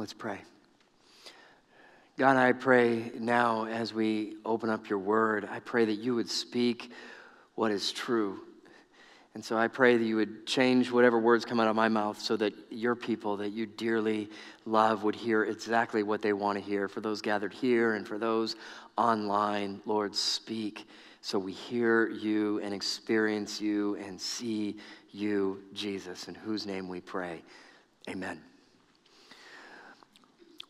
Let's pray. God, I pray now as we open up your word, I pray that you would speak what is true. And so I pray that you would change whatever words come out of my mouth so that your people that you dearly love would hear exactly what they want to hear. For those gathered here and for those online, Lord, speak so we hear you and experience you and see you, Jesus, in whose name we pray. Amen.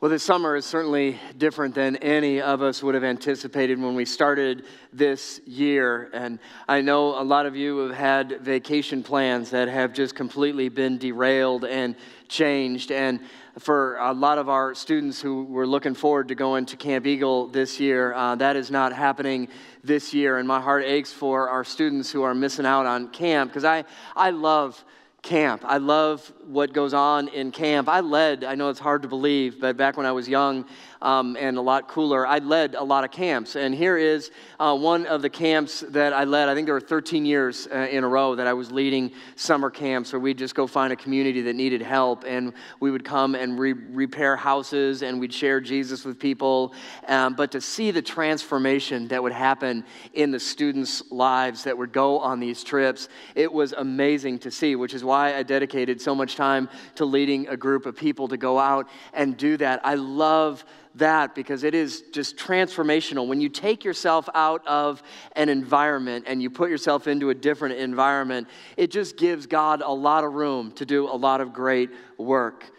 Well, this summer is certainly different than any of us would have anticipated when we started this year. And I know a lot of you have had vacation plans that have just completely been derailed and changed. And for a lot of our students who were looking forward to going to Camp Eagle this year, uh, that is not happening this year. And my heart aches for our students who are missing out on camp because I, I love camp. I love what goes on in camp. I led, I know it's hard to believe, but back when I was young, um, and a lot cooler. I led a lot of camps, and here is uh, one of the camps that I led. I think there were 13 years uh, in a row that I was leading summer camps where we'd just go find a community that needed help, and we would come and re- repair houses, and we'd share Jesus with people. Um, but to see the transformation that would happen in the students' lives that would go on these trips, it was amazing to see, which is why I dedicated so much time to leading a group of people to go out and do that. I love that because it is just transformational. When you take yourself out of an environment and you put yourself into a different environment, it just gives God a lot of room to do a lot of great work.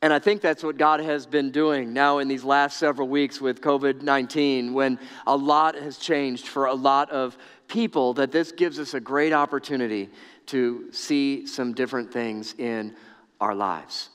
And I think that's what God has been doing now in these last several weeks with COVID 19, when a lot has changed for a lot of people, that this gives us a great opportunity to see some different things in our lives.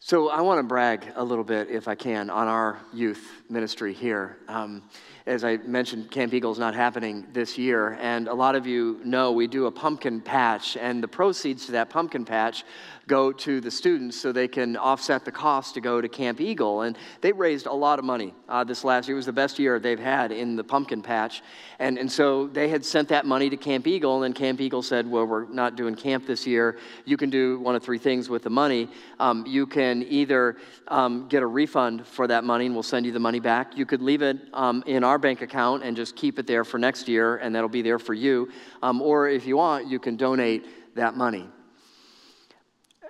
So, I want to brag a little bit, if I can, on our youth ministry here. Um, as I mentioned, Camp Eagle is not happening this year, and a lot of you know we do a pumpkin patch, and the proceeds to that pumpkin patch go to the students so they can offset the cost to go to Camp Eagle. And they raised a lot of money uh, this last year. It was the best year they've had in the pumpkin patch. And, and so they had sent that money to Camp Eagle, and then Camp Eagle said, Well, we're not doing camp this year. You can do one of three things with the money. Um, you can either um, get a refund for that money, and we'll send you the money back. You could leave it um, in our bank account and just keep it there for next year, and that'll be there for you. Um, or if you want, you can donate that money.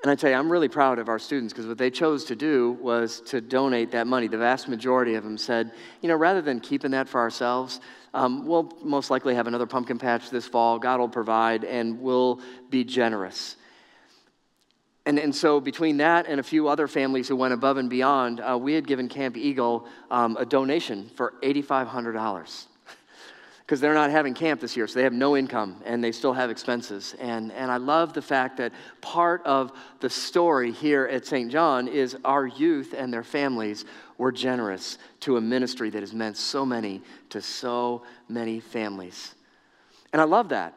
And I tell you, I'm really proud of our students because what they chose to do was to donate that money. The vast majority of them said, you know, rather than keeping that for ourselves, um, we'll most likely have another pumpkin patch this fall. God will provide, and we'll be generous. And, and so, between that and a few other families who went above and beyond, uh, we had given Camp Eagle um, a donation for $8,500 because they're not having camp this year, so they have no income and they still have expenses. And, and I love the fact that part of the story here at St. John is our youth and their families were generous to a ministry that has meant so many to so many families. And I love that.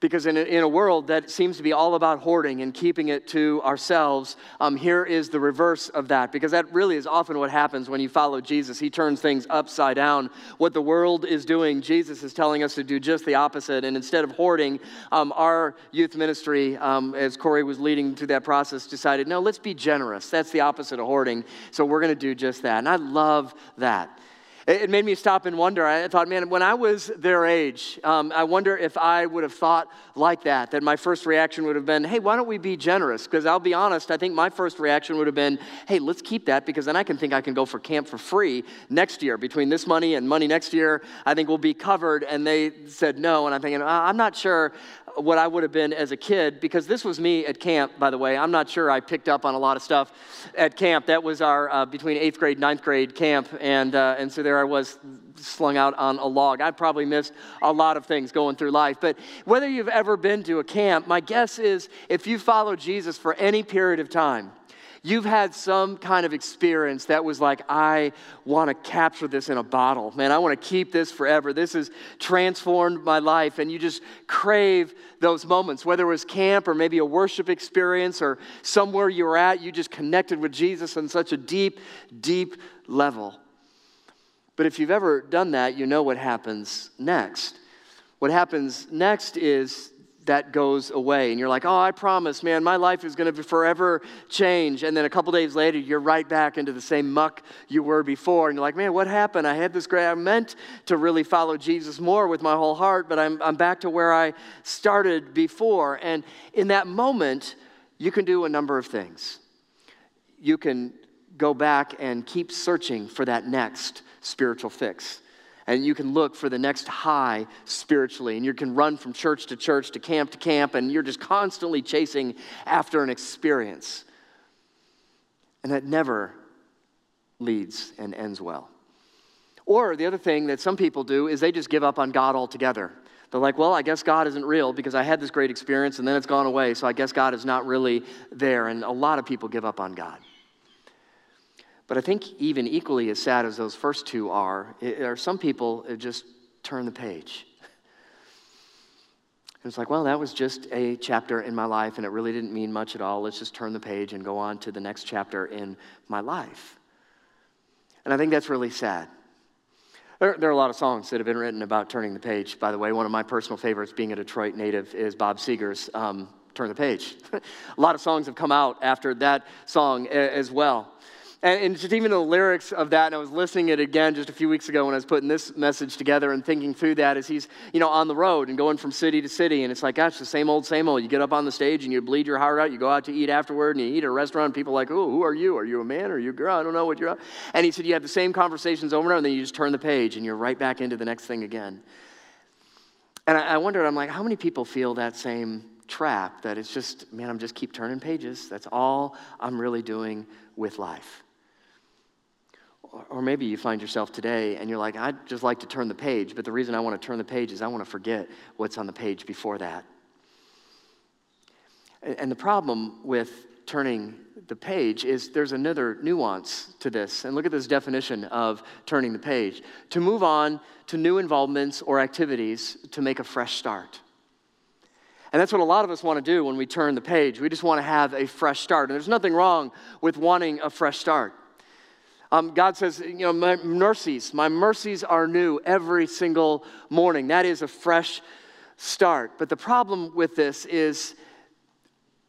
Because in a, in a world that seems to be all about hoarding and keeping it to ourselves, um, here is the reverse of that. Because that really is often what happens when you follow Jesus. He turns things upside down. What the world is doing, Jesus is telling us to do just the opposite. And instead of hoarding, um, our youth ministry, um, as Corey was leading through that process, decided no, let's be generous. That's the opposite of hoarding. So we're going to do just that. And I love that. It made me stop and wonder. I thought, man, when I was their age, um, I wonder if I would have thought like that, that my first reaction would have been, hey, why don't we be generous? Because I'll be honest, I think my first reaction would have been, hey, let's keep that because then I can think I can go for camp for free next year. Between this money and money next year, I think we'll be covered. And they said no. And I'm thinking, I'm not sure what I would have been as a kid, because this was me at camp, by the way. I'm not sure I picked up on a lot of stuff at camp. That was our uh, between eighth grade, ninth grade camp, and uh, and so there I was slung out on a log. I probably missed a lot of things going through life. But whether you've ever been to a camp, my guess is if you follow Jesus for any period of time, You've had some kind of experience that was like, I want to capture this in a bottle. Man, I want to keep this forever. This has transformed my life. And you just crave those moments, whether it was camp or maybe a worship experience or somewhere you were at, you just connected with Jesus on such a deep, deep level. But if you've ever done that, you know what happens next. What happens next is that goes away. And you're like, oh, I promise, man, my life is going to forever change. And then a couple days later, you're right back into the same muck you were before. And you're like, man, what happened? I had this great, I meant to really follow Jesus more with my whole heart, but I'm, I'm back to where I started before. And in that moment, you can do a number of things. You can go back and keep searching for that next spiritual fix and you can look for the next high spiritually. And you can run from church to church, to camp to camp, and you're just constantly chasing after an experience. And that never leads and ends well. Or the other thing that some people do is they just give up on God altogether. They're like, well, I guess God isn't real because I had this great experience and then it's gone away, so I guess God is not really there. And a lot of people give up on God. But I think even equally as sad as those first two are, are some people just turn the page. it's like, well, that was just a chapter in my life and it really didn't mean much at all. Let's just turn the page and go on to the next chapter in my life. And I think that's really sad. There, there, are a lot of songs that have been written about turning the page. By the way, one of my personal favorites, being a Detroit native, is Bob Seger's um, Turn the Page. a lot of songs have come out after that song as well. And, and, just even the lyrics of that, and I was listening it again just a few weeks ago when I was putting this message together and thinking through that as he's, you know, on the road and going from city to city. And it's like, gosh, the same old, same old. You get up on the stage and you bleed your heart out. You go out to eat afterward and you eat at a restaurant. And people are like, oh, who are you? Are you a man? Or are you a girl? I don't know what you're. up. And he said, you have the same conversations over and over, and then you just turn the page and you're right back into the next thing again. And I, I wondered, I'm like, how many people feel that same trap that it's just, man, I'm just keep turning pages. That's all I'm really doing with life. Or maybe you find yourself today and you're like, I'd just like to turn the page, but the reason I want to turn the page is I want to forget what's on the page before that. And the problem with turning the page is there's another nuance to this. And look at this definition of turning the page to move on to new involvements or activities to make a fresh start. And that's what a lot of us want to do when we turn the page. We just want to have a fresh start. And there's nothing wrong with wanting a fresh start. Um, God says, you know, my mercies, my mercies are new every single morning. That is a fresh start. But the problem with this is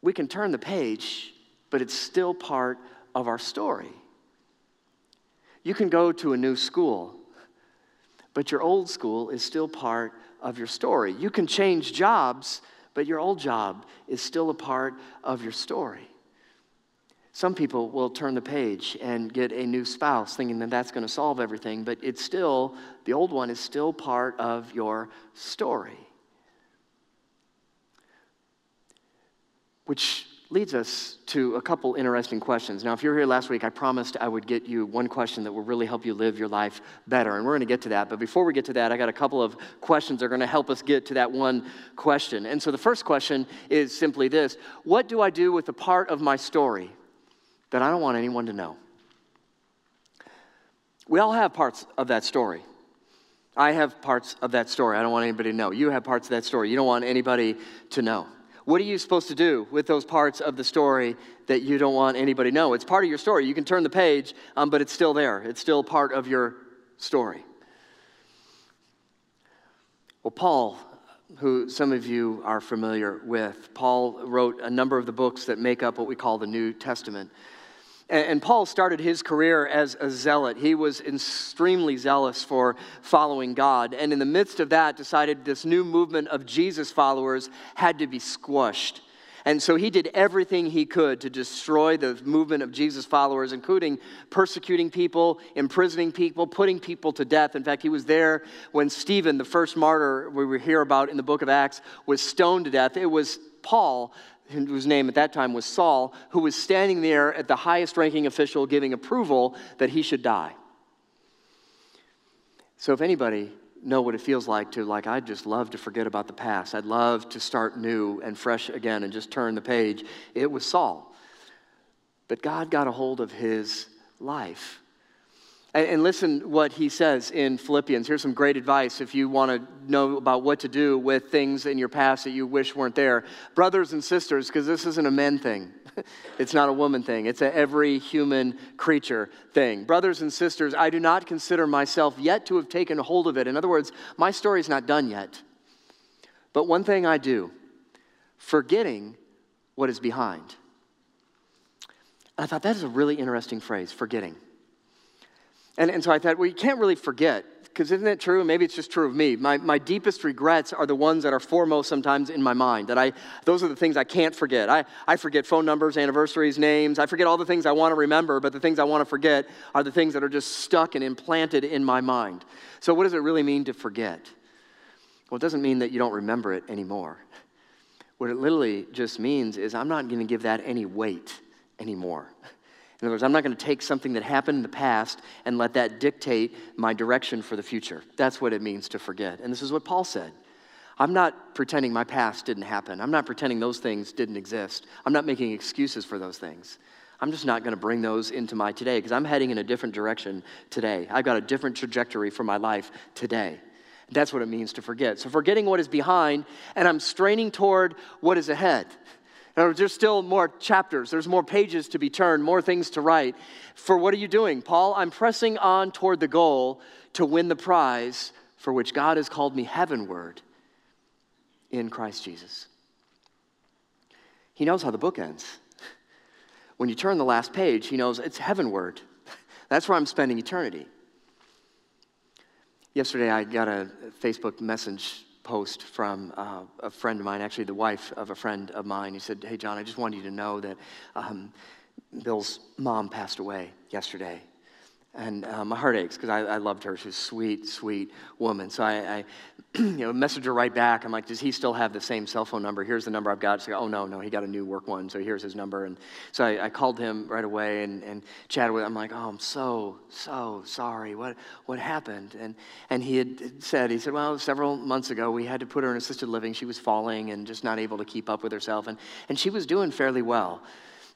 we can turn the page, but it's still part of our story. You can go to a new school, but your old school is still part of your story. You can change jobs, but your old job is still a part of your story. Some people will turn the page and get a new spouse thinking that that's going to solve everything, but it's still, the old one is still part of your story. Which leads us to a couple interesting questions. Now, if you're here last week, I promised I would get you one question that will really help you live your life better, and we're going to get to that. But before we get to that, I got a couple of questions that are going to help us get to that one question. And so the first question is simply this What do I do with the part of my story that I don't want anyone to know. We all have parts of that story. I have parts of that story. I don't want anybody to know. You have parts of that story. You don't want anybody to know. What are you supposed to do with those parts of the story that you don't want anybody to know? It's part of your story. You can turn the page, um, but it's still there. It's still part of your story. Well, Paul who some of you are familiar with. Paul wrote a number of the books that make up what we call the New Testament. And, Paul started his career as a zealot. He was extremely zealous for following God. And in the midst of that, decided this new movement of Jesus followers had to be squashed. And so he did everything he could to destroy the movement of Jesus followers, including persecuting people, imprisoning people, putting people to death. In fact, he was there when Stephen, the first martyr we hear about in the book of Acts, was stoned to death. It was Paul whose name at that time was Saul, who was standing there at the highest ranking official giving approval that he should die. So if anybody know what it feels like to like I'd just love to forget about the past. I'd love to start new and fresh again and just turn the page. It was Saul. But God got a hold of his life. And, and listen what he says in Philippians. Here's some great advice if you want to know about what to do with things in your past that you wish weren't there. Brothers and sisters, because this isn't a men thing. it's not a woman thing. It's a every human creature thing. Brothers and sisters, I do not consider myself yet to have taken hold of it. In other words, my story's not done yet. But one thing I do, forgetting what is behind. And I thought that is a really interesting phrase, forgetting. And, and so I thought, well, you can't really forget because isn't it true? Maybe it's just true of me. My, my deepest regrets are the ones that are foremost sometimes in my mind. That I, those are the things I can't forget. I, I forget phone numbers, anniversaries, names. I forget all the things I want to remember, but the things I want to forget are the things that are just stuck and implanted in my mind. So, what does it really mean to forget? Well, it doesn't mean that you don't remember it anymore. What it literally just means is I'm not going to give that any weight anymore. In other words, I'm not going to take something that happened in the past and let that dictate my direction for the future. That's what it means to forget. And this is what Paul said. I'm not pretending my past didn't happen. I'm not pretending those things didn't exist. I'm not making excuses for those things. I'm just not going to bring those into my today because I'm heading in a different direction today. I've got a different trajectory for my life today. That's what it means to forget. So, forgetting what is behind, and I'm straining toward what is ahead. There's still more chapters, there's more pages to be turned, more things to write. For what are you doing, Paul? I'm pressing on toward the goal to win the prize for which God has called me heavenward in Christ Jesus. He knows how the book ends. When you turn the last page, he knows it's heavenward. That's where I'm spending eternity. Yesterday, I got a Facebook message post from uh, a friend of mine, actually the wife of a friend of mine. He said, Hey, John, I just wanted you to know that um, Bill's mom passed away yesterday. And uh, my heart aches because I, I, loved her. She's a sweet, sweet woman. So I, I you know, message her right back. I'm like, does he still have the same cell phone number? Here's the number I've got. She's like, oh, no, no, he got a new work one. So here's his number. And so I, I called him right away and, and chatted with him. I'm like, oh, I'm so, so sorry. What, what happened? And, and he had said, he said, well, several months ago, we had to put her in assisted living. She was falling and just not able to keep up with herself. And, and she was doing fairly well.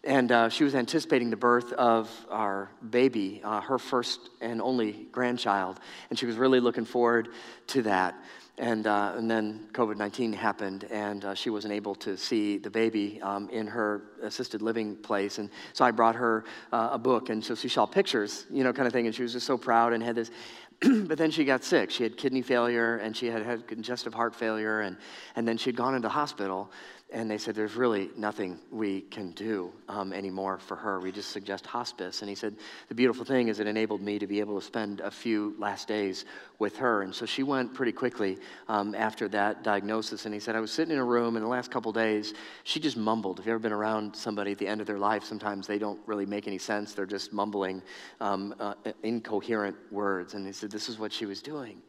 And uh, she was anticipating the birth of our baby, uh, her first and only grandchild. And she was really looking forward to that. And, uh, and then COVID 19 happened, and uh, she wasn't able to see the baby um, in her assisted living place. And so I brought her uh, a book, and so she saw pictures, you know, kind of thing. And she was just so proud and had this. but then she got sick. She had kidney failure, and she had had congestive heart failure, and, and then she'd gone into hospital and they said, There's really nothing we can do um, anymore for her. We just suggest hospice. And he said, The beautiful thing is it enabled me to be able to spend a few last days with her. And so she went pretty quickly um, after that diagnosis. And he said, I was sitting in a room in the last couple days, she just mumbled. Have you ever been around somebody at the end of their life? Sometimes they don't really make any sense, they're just mumbling um, uh, incoherent words. And he said, This is what she was doing.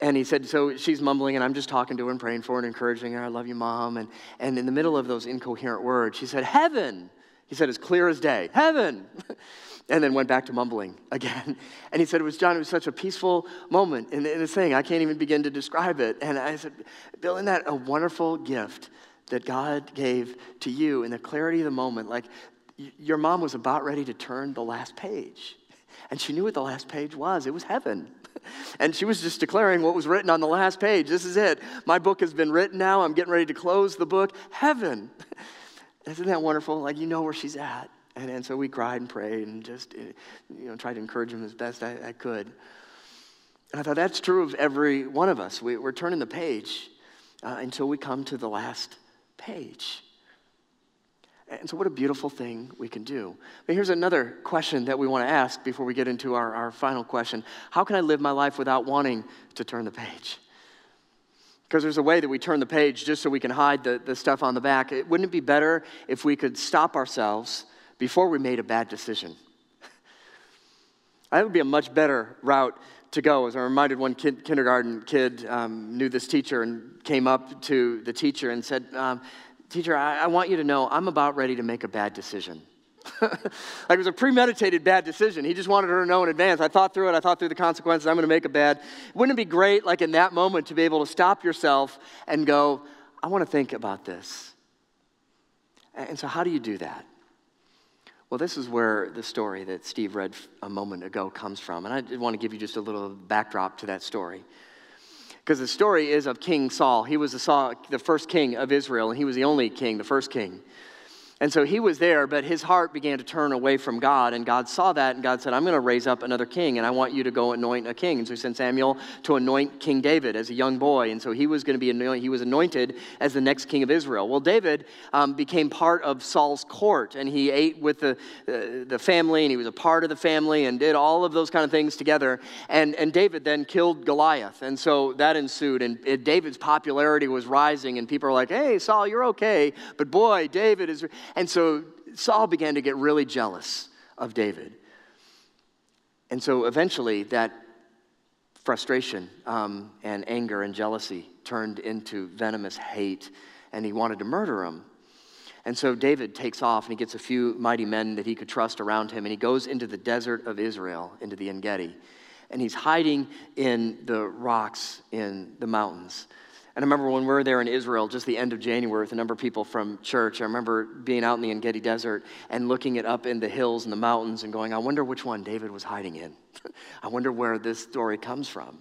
And he said, So she's mumbling, and I'm just talking to her and praying for her and encouraging her. I love you, mom. And, and in the middle of those incoherent words, she said, Heaven. He said, as clear as day, Heaven. and then went back to mumbling again. And he said, It was John, it was such a peaceful moment in, in this thing. I can't even begin to describe it. And I said, Bill, isn't that a wonderful gift that God gave to you in the clarity of the moment? Like your mom was about ready to turn the last page. And she knew what the last page was it was heaven. And she was just declaring what was written on the last page. This is it. My book has been written now. I'm getting ready to close the book. Heaven. Isn't that wonderful? Like, you know where she's at. And, and so we cried and prayed and just, eh, you know, tried to encourage him as best I, I could. And I thought that's true of every one of us. We, are turning the page uh, until we come to the last page. And so, what a beautiful thing we can do. But here's another question that we want to ask before we get into our, our final question How can I live my life without wanting to turn the page? Because there's a way that we turn the page just so we can hide the, the stuff on the back. It, wouldn't it be better if we could stop ourselves before we made a bad decision? that would be a much better route to go. As I reminded one kid, kindergarten kid um, knew this teacher and came up to the teacher and said, um, Teacher, I, I want you to know I'm about ready to make a bad decision. like it was a premeditated bad decision. He just wanted her to know in advance. I thought through it. I thought through the consequences. I'm going to make a bad. Wouldn't it be great, like in that moment, to be able to stop yourself and go, I want to think about this. And so, how do you do that? Well, this is where the story that Steve read a moment ago comes from. And I want to give you just a little backdrop to that story. Because the story is of King Saul. He was the, Saul, the first king of Israel, and he was the only king, the first king. And so he was there, but his heart began to turn away from God. And God saw that, and God said, I'm going to raise up another king, and I want you to go anoint a king. And so he sent Samuel to anoint King David as a young boy. And so he was going to be anointed, he was anointed as the next king of Israel. Well, David um, became part of Saul's court, and he ate with the, uh, the family, and he was a part of the family, and did all of those kind of things together. And, and David then killed Goliath. And so that ensued, and it, David's popularity was rising, and people are like, hey, Saul, you're okay. But boy, David is. And so Saul began to get really jealous of David. And so eventually that frustration um, and anger and jealousy turned into venomous hate, and he wanted to murder him. And so David takes off and he gets a few mighty men that he could trust around him, and he goes into the desert of Israel, into the En Gedi, and he's hiding in the rocks in the mountains. And I remember when we were there in Israel, just the end of January, with a number of people from church. I remember being out in the En Gedi Desert and looking it up in the hills and the mountains and going, I wonder which one David was hiding in. I wonder where this story comes from.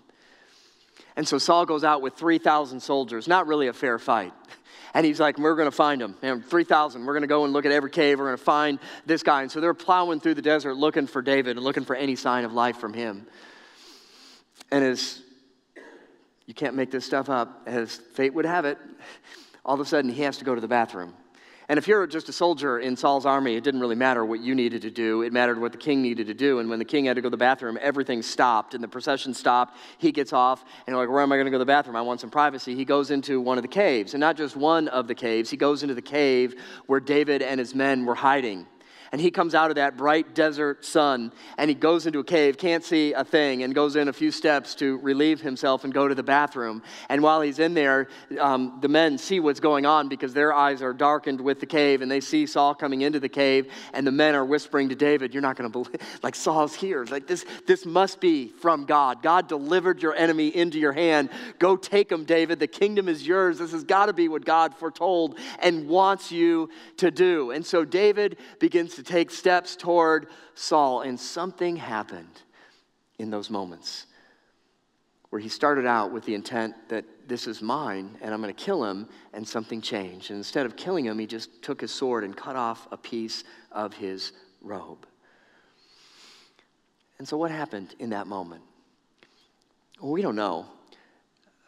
And so Saul goes out with 3,000 soldiers, not really a fair fight. And he's like, We're going to find him. And 3,000, we're going to go and look at every cave. We're going to find this guy. And so they're plowing through the desert looking for David and looking for any sign of life from him. And as you can't make this stuff up. As fate would have it, all of a sudden he has to go to the bathroom. And if you're just a soldier in Saul's army, it didn't really matter what you needed to do. It mattered what the king needed to do. And when the king had to go to the bathroom, everything stopped and the procession stopped. He gets off and like, where am I going to go to the bathroom? I want some privacy. He goes into one of the caves, and not just one of the caves. He goes into the cave where David and his men were hiding and he comes out of that bright desert sun and he goes into a cave, can't see a thing, and goes in a few steps to relieve himself and go to the bathroom. And while he's in there, um, the men see what's going on because their eyes are darkened with the cave and they see Saul coming into the cave. And the men are whispering to David, You're not going to believe, like Saul's here. Like this, this must be from God. God delivered your enemy into your hand. Go take him, David. The kingdom is yours. This has got to be what God foretold and wants you to do. And so David begins to take steps toward Saul, and something happened in those moments where he started out with the intent that this is mine and I'm going to kill him, and something changed. And instead of killing him, he just took his sword and cut off a piece of his robe. And so, what happened in that moment? Well, we don't know.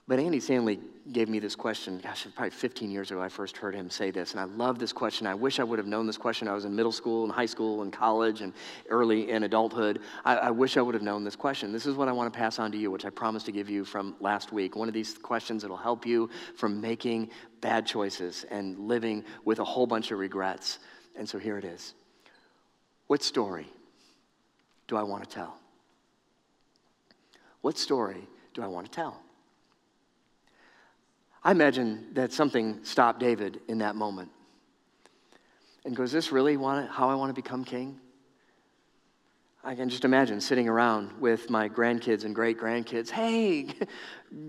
But Andy Stanley gave me this question, gosh, probably 15 years ago, I first heard him say this, and I love this question. I wish I would have known this question. I was in middle school and high school and college and early in adulthood. I, I wish I would have known this question. This is what I want to pass on to you, which I promised to give you from last week. One of these questions that will help you from making bad choices and living with a whole bunch of regrets. And so here it is What story do I want to tell? What story do I want to tell? I imagine that something stopped David in that moment and goes, This really how I want to become king? I can just imagine sitting around with my grandkids and great grandkids. Hey,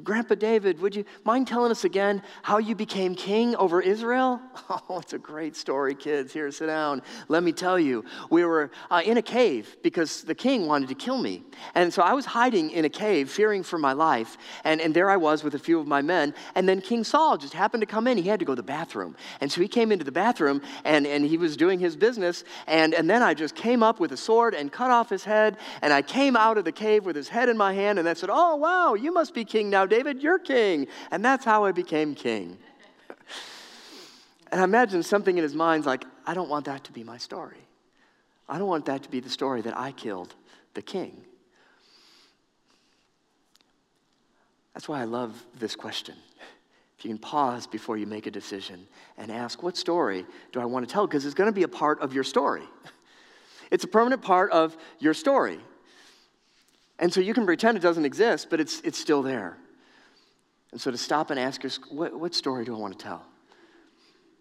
Grandpa David, would you mind telling us again how you became king over Israel? Oh, it's a great story, kids. Here, sit down. Let me tell you. We were uh, in a cave because the king wanted to kill me. And so I was hiding in a cave, fearing for my life. And, and there I was with a few of my men. And then King Saul just happened to come in. He had to go to the bathroom. And so he came into the bathroom and, and he was doing his business. And, and then I just came up with a sword and cut off his head. And I came out of the cave with his head in my hand. And I said, Oh, wow, you must be King now, David, you're king. And that's how I became king. and I imagine something in his mind's like, I don't want that to be my story. I don't want that to be the story that I killed the king. That's why I love this question. If you can pause before you make a decision and ask, what story do I want to tell? Because it's going to be a part of your story. It's a permanent part of your story. And so you can pretend it doesn't exist, but it's, it's still there. And so to stop and ask yourself, what, what story do I want to tell?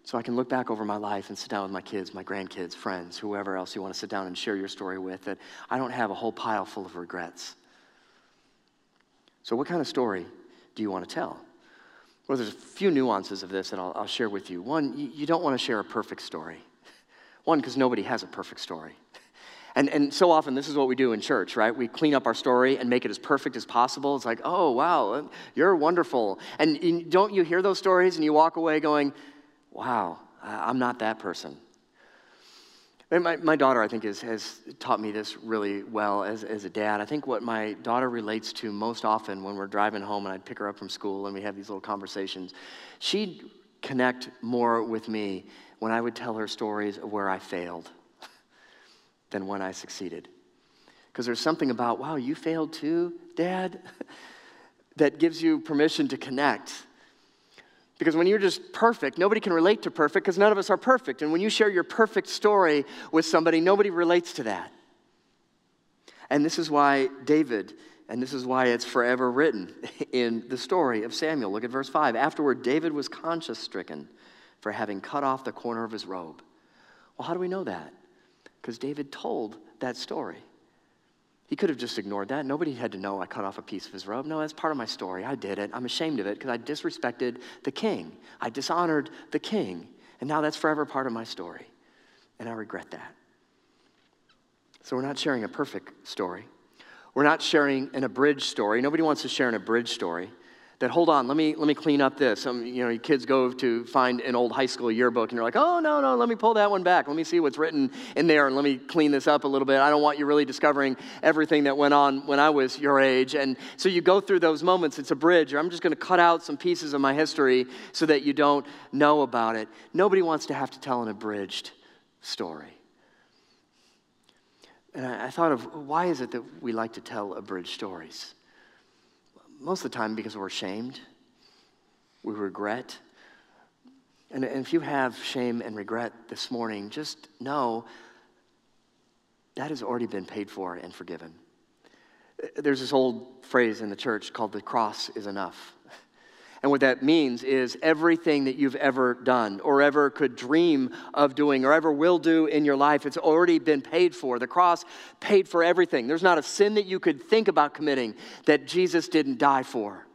So I can look back over my life and sit down with my kids, my grandkids, friends, whoever else you want to sit down and share your story with, that I don't have a whole pile full of regrets. So, what kind of story do you want to tell? Well, there's a few nuances of this that I'll, I'll share with you. One, you don't want to share a perfect story. One, because nobody has a perfect story. And, and so often, this is what we do in church, right? We clean up our story and make it as perfect as possible. It's like, oh, wow, you're wonderful. And don't you hear those stories and you walk away going, wow, I'm not that person. My, my daughter, I think, is, has taught me this really well as, as a dad. I think what my daughter relates to most often when we're driving home and I'd pick her up from school and we have these little conversations, she'd connect more with me when I would tell her stories of where I failed than when I succeeded. Because there's something about, wow, you failed too, Dad, that gives you permission to connect. Because when you're just perfect, nobody can relate to perfect because none of us are perfect. And when you share your perfect story with somebody, nobody relates to that. And this is why David, and this is why it's forever written in the story of Samuel. Look at verse 5. Afterward, David was conscience stricken for having cut off the corner of his robe. Well, how do we know that? Because David told that story. He could have just ignored that. Nobody had to know I cut off a piece of his robe. No, that's part of my story. I did it. I'm ashamed of it because I disrespected the king. I dishonored the king. And now that's forever part of my story. And I regret that. So we're not sharing a perfect story. We're not sharing an abridged story. Nobody wants to share an abridged story that hold on let me let me clean up this. Some, you know your kids go to find an old high school yearbook and you're like oh no no let me pull that one back. Let me see what's written in there and let me clean this up a little bit. I don't want you really discovering everything that went on when i was your age. And so you go through those moments. It's a bridge. Or i'm just going to cut out some pieces of my history so that you don't know about it. Nobody wants to have to tell an abridged story. And I, I thought of why is it that we like to tell abridged stories most of the time because we're ashamed, we regret. And, and if you have shame and regret this morning, just know that has already been paid for and forgiven. There's this old phrase in the church called the cross is enough. And what that means is everything that you've ever done or ever could dream of doing or ever will do in your life, it's already been paid for. The cross paid for everything. There's not a sin that you could think about committing that Jesus didn't die for,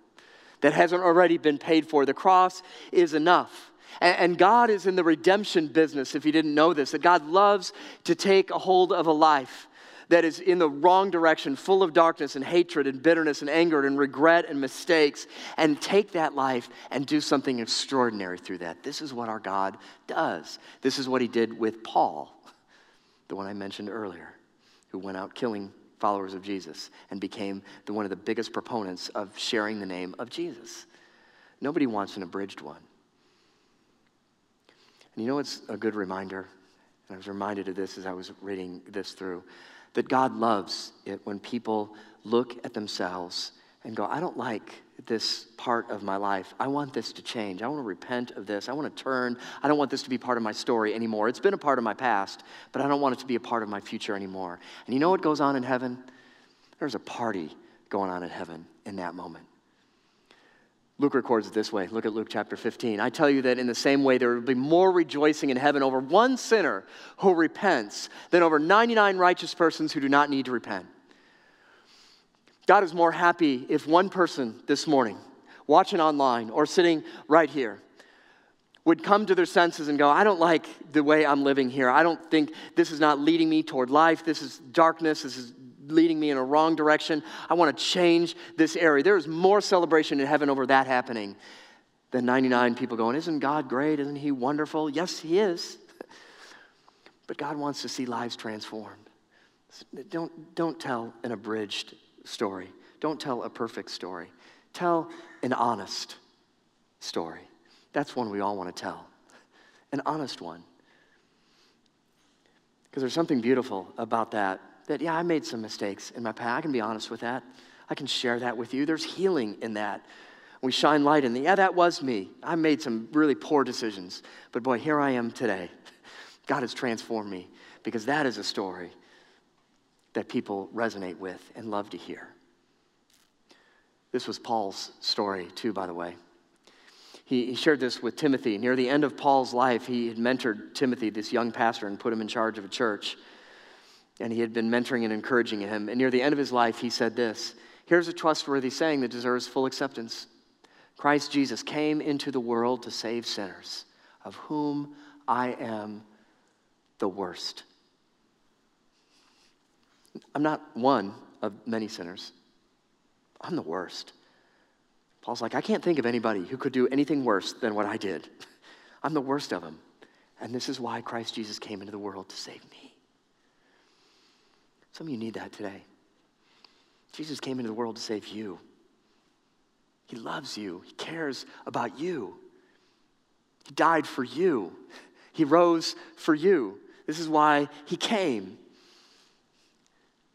that hasn't already been paid for. The cross is enough. And God is in the redemption business, if you didn't know this, that God loves to take a hold of a life that is in the wrong direction, full of darkness and hatred and bitterness and anger and regret and mistakes, and take that life and do something extraordinary through that. This is what our God does. This is what he did with Paul, the one I mentioned earlier, who went out killing followers of Jesus and became the, one of the biggest proponents of sharing the name of Jesus. Nobody wants an abridged one. And you know what's a good reminder? And I was reminded of this as I was reading this through that God loves it when people look at themselves and go, I don't like this part of my life. I want this to change. I want to repent of this. I want to turn. I don't want this to be part of my story anymore. It's been a part of my past, but I don't want it to be a part of my future anymore. And you know what goes on in heaven? There's a party going on in heaven in that moment. Luke records it this way. Look at Luke chapter 15. I tell you that in the same way, there will be more rejoicing in heaven over one sinner who repents than over 99 righteous persons who do not need to repent. God is more happy if one person this morning, watching online or sitting right here, would come to their senses and go, I don't like the way I'm living here. I don't think this is not leading me toward life. This is darkness. This is leading me in a wrong direction. I want to change this area. There is more celebration in heaven over that happening than 99 people going, Isn't God great? Isn't He wonderful? Yes, He is. But God wants to see lives transformed. Don't, don't tell an abridged story, don't tell a perfect story. Tell an honest story. That's one we all want to tell, an honest one. Because there's something beautiful about that that, yeah, I made some mistakes in my past. I can be honest with that. I can share that with you. There's healing in that. We shine light in the, yeah, that was me. I made some really poor decisions. But boy, here I am today. God has transformed me because that is a story that people resonate with and love to hear. This was Paul's story, too, by the way. He, he shared this with Timothy. Near the end of Paul's life, he had mentored Timothy, this young pastor, and put him in charge of a church and he had been mentoring and encouraging him. And near the end of his life, he said this Here's a trustworthy saying that deserves full acceptance Christ Jesus came into the world to save sinners, of whom I am the worst. I'm not one of many sinners, I'm the worst. Paul's like, I can't think of anybody who could do anything worse than what I did. I'm the worst of them. And this is why Christ Jesus came into the world to save me. Some of you need that today. Jesus came into the world to save you. He loves you, He cares about you. He died for you, He rose for you. This is why He came.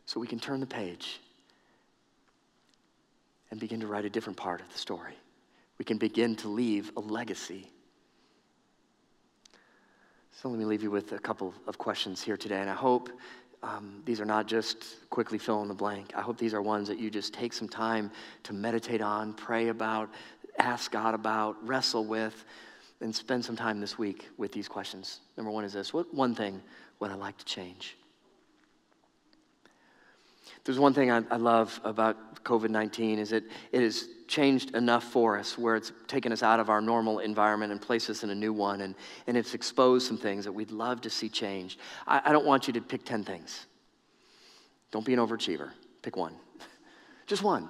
So we can turn the page and begin to write a different part of the story. We can begin to leave a legacy. So let me leave you with a couple of questions here today, and I hope um, these are not just quickly fill in the blank. I hope these are ones that you just take some time to meditate on, pray about, ask God about, wrestle with, and spend some time this week with these questions. Number one is this What one thing would I like to change? There's one thing I, I love about COVID 19 is that it has changed enough for us where it's taken us out of our normal environment and placed us in a new one, and, and it's exposed some things that we'd love to see change. I, I don't want you to pick 10 things. Don't be an overachiever. Pick one. Just one.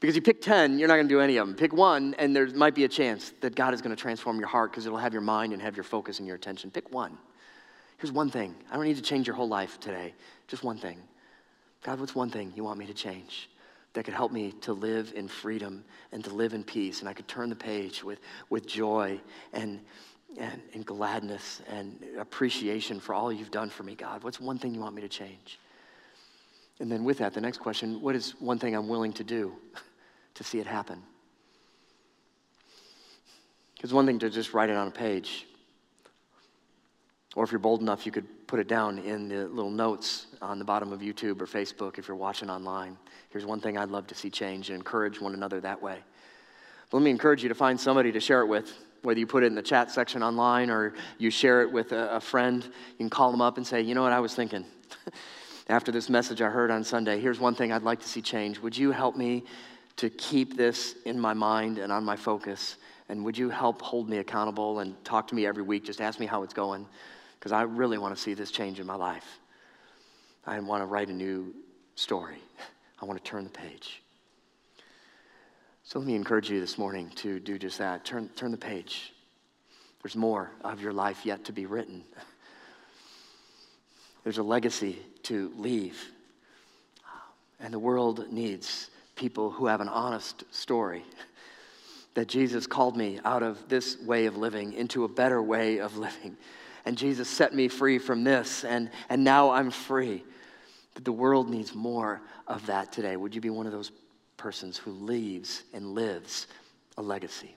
Because you pick 10, you're not going to do any of them. Pick one, and there might be a chance that God is going to transform your heart because it'll have your mind and have your focus and your attention. Pick one. Here's one thing. I don't need to change your whole life today. Just one thing. God, what's one thing you want me to change that could help me to live in freedom and to live in peace? And I could turn the page with, with joy and, and, and gladness and appreciation for all you've done for me, God. What's one thing you want me to change? And then with that, the next question what is one thing I'm willing to do to see it happen? Because one thing to just write it on a page, or if you're bold enough, you could put it down in the little notes on the bottom of YouTube or Facebook if you're watching online. Here's one thing I'd love to see change and encourage one another that way. But let me encourage you to find somebody to share it with, whether you put it in the chat section online or you share it with a, a friend. You can call them up and say, you know what I was thinking? After this message I heard on Sunday, here's one thing I'd like to see change. Would you help me to keep this in my mind and on my focus? And would you help hold me accountable and talk to me every week? Just ask me how it's going because I really want to see this change in my life. I want to write a new story. I want to turn the page. So let me encourage you this morning to do just that. Turn, turn the page. There's more of your life yet to be written. There's a legacy to leave. And the world needs people who have an honest story that Jesus called me out of this way of living into a better way of living and Jesus set me free from this, and, and now I'm free. But the world needs more of that today. Would you be one of those persons who leaves and lives a legacy?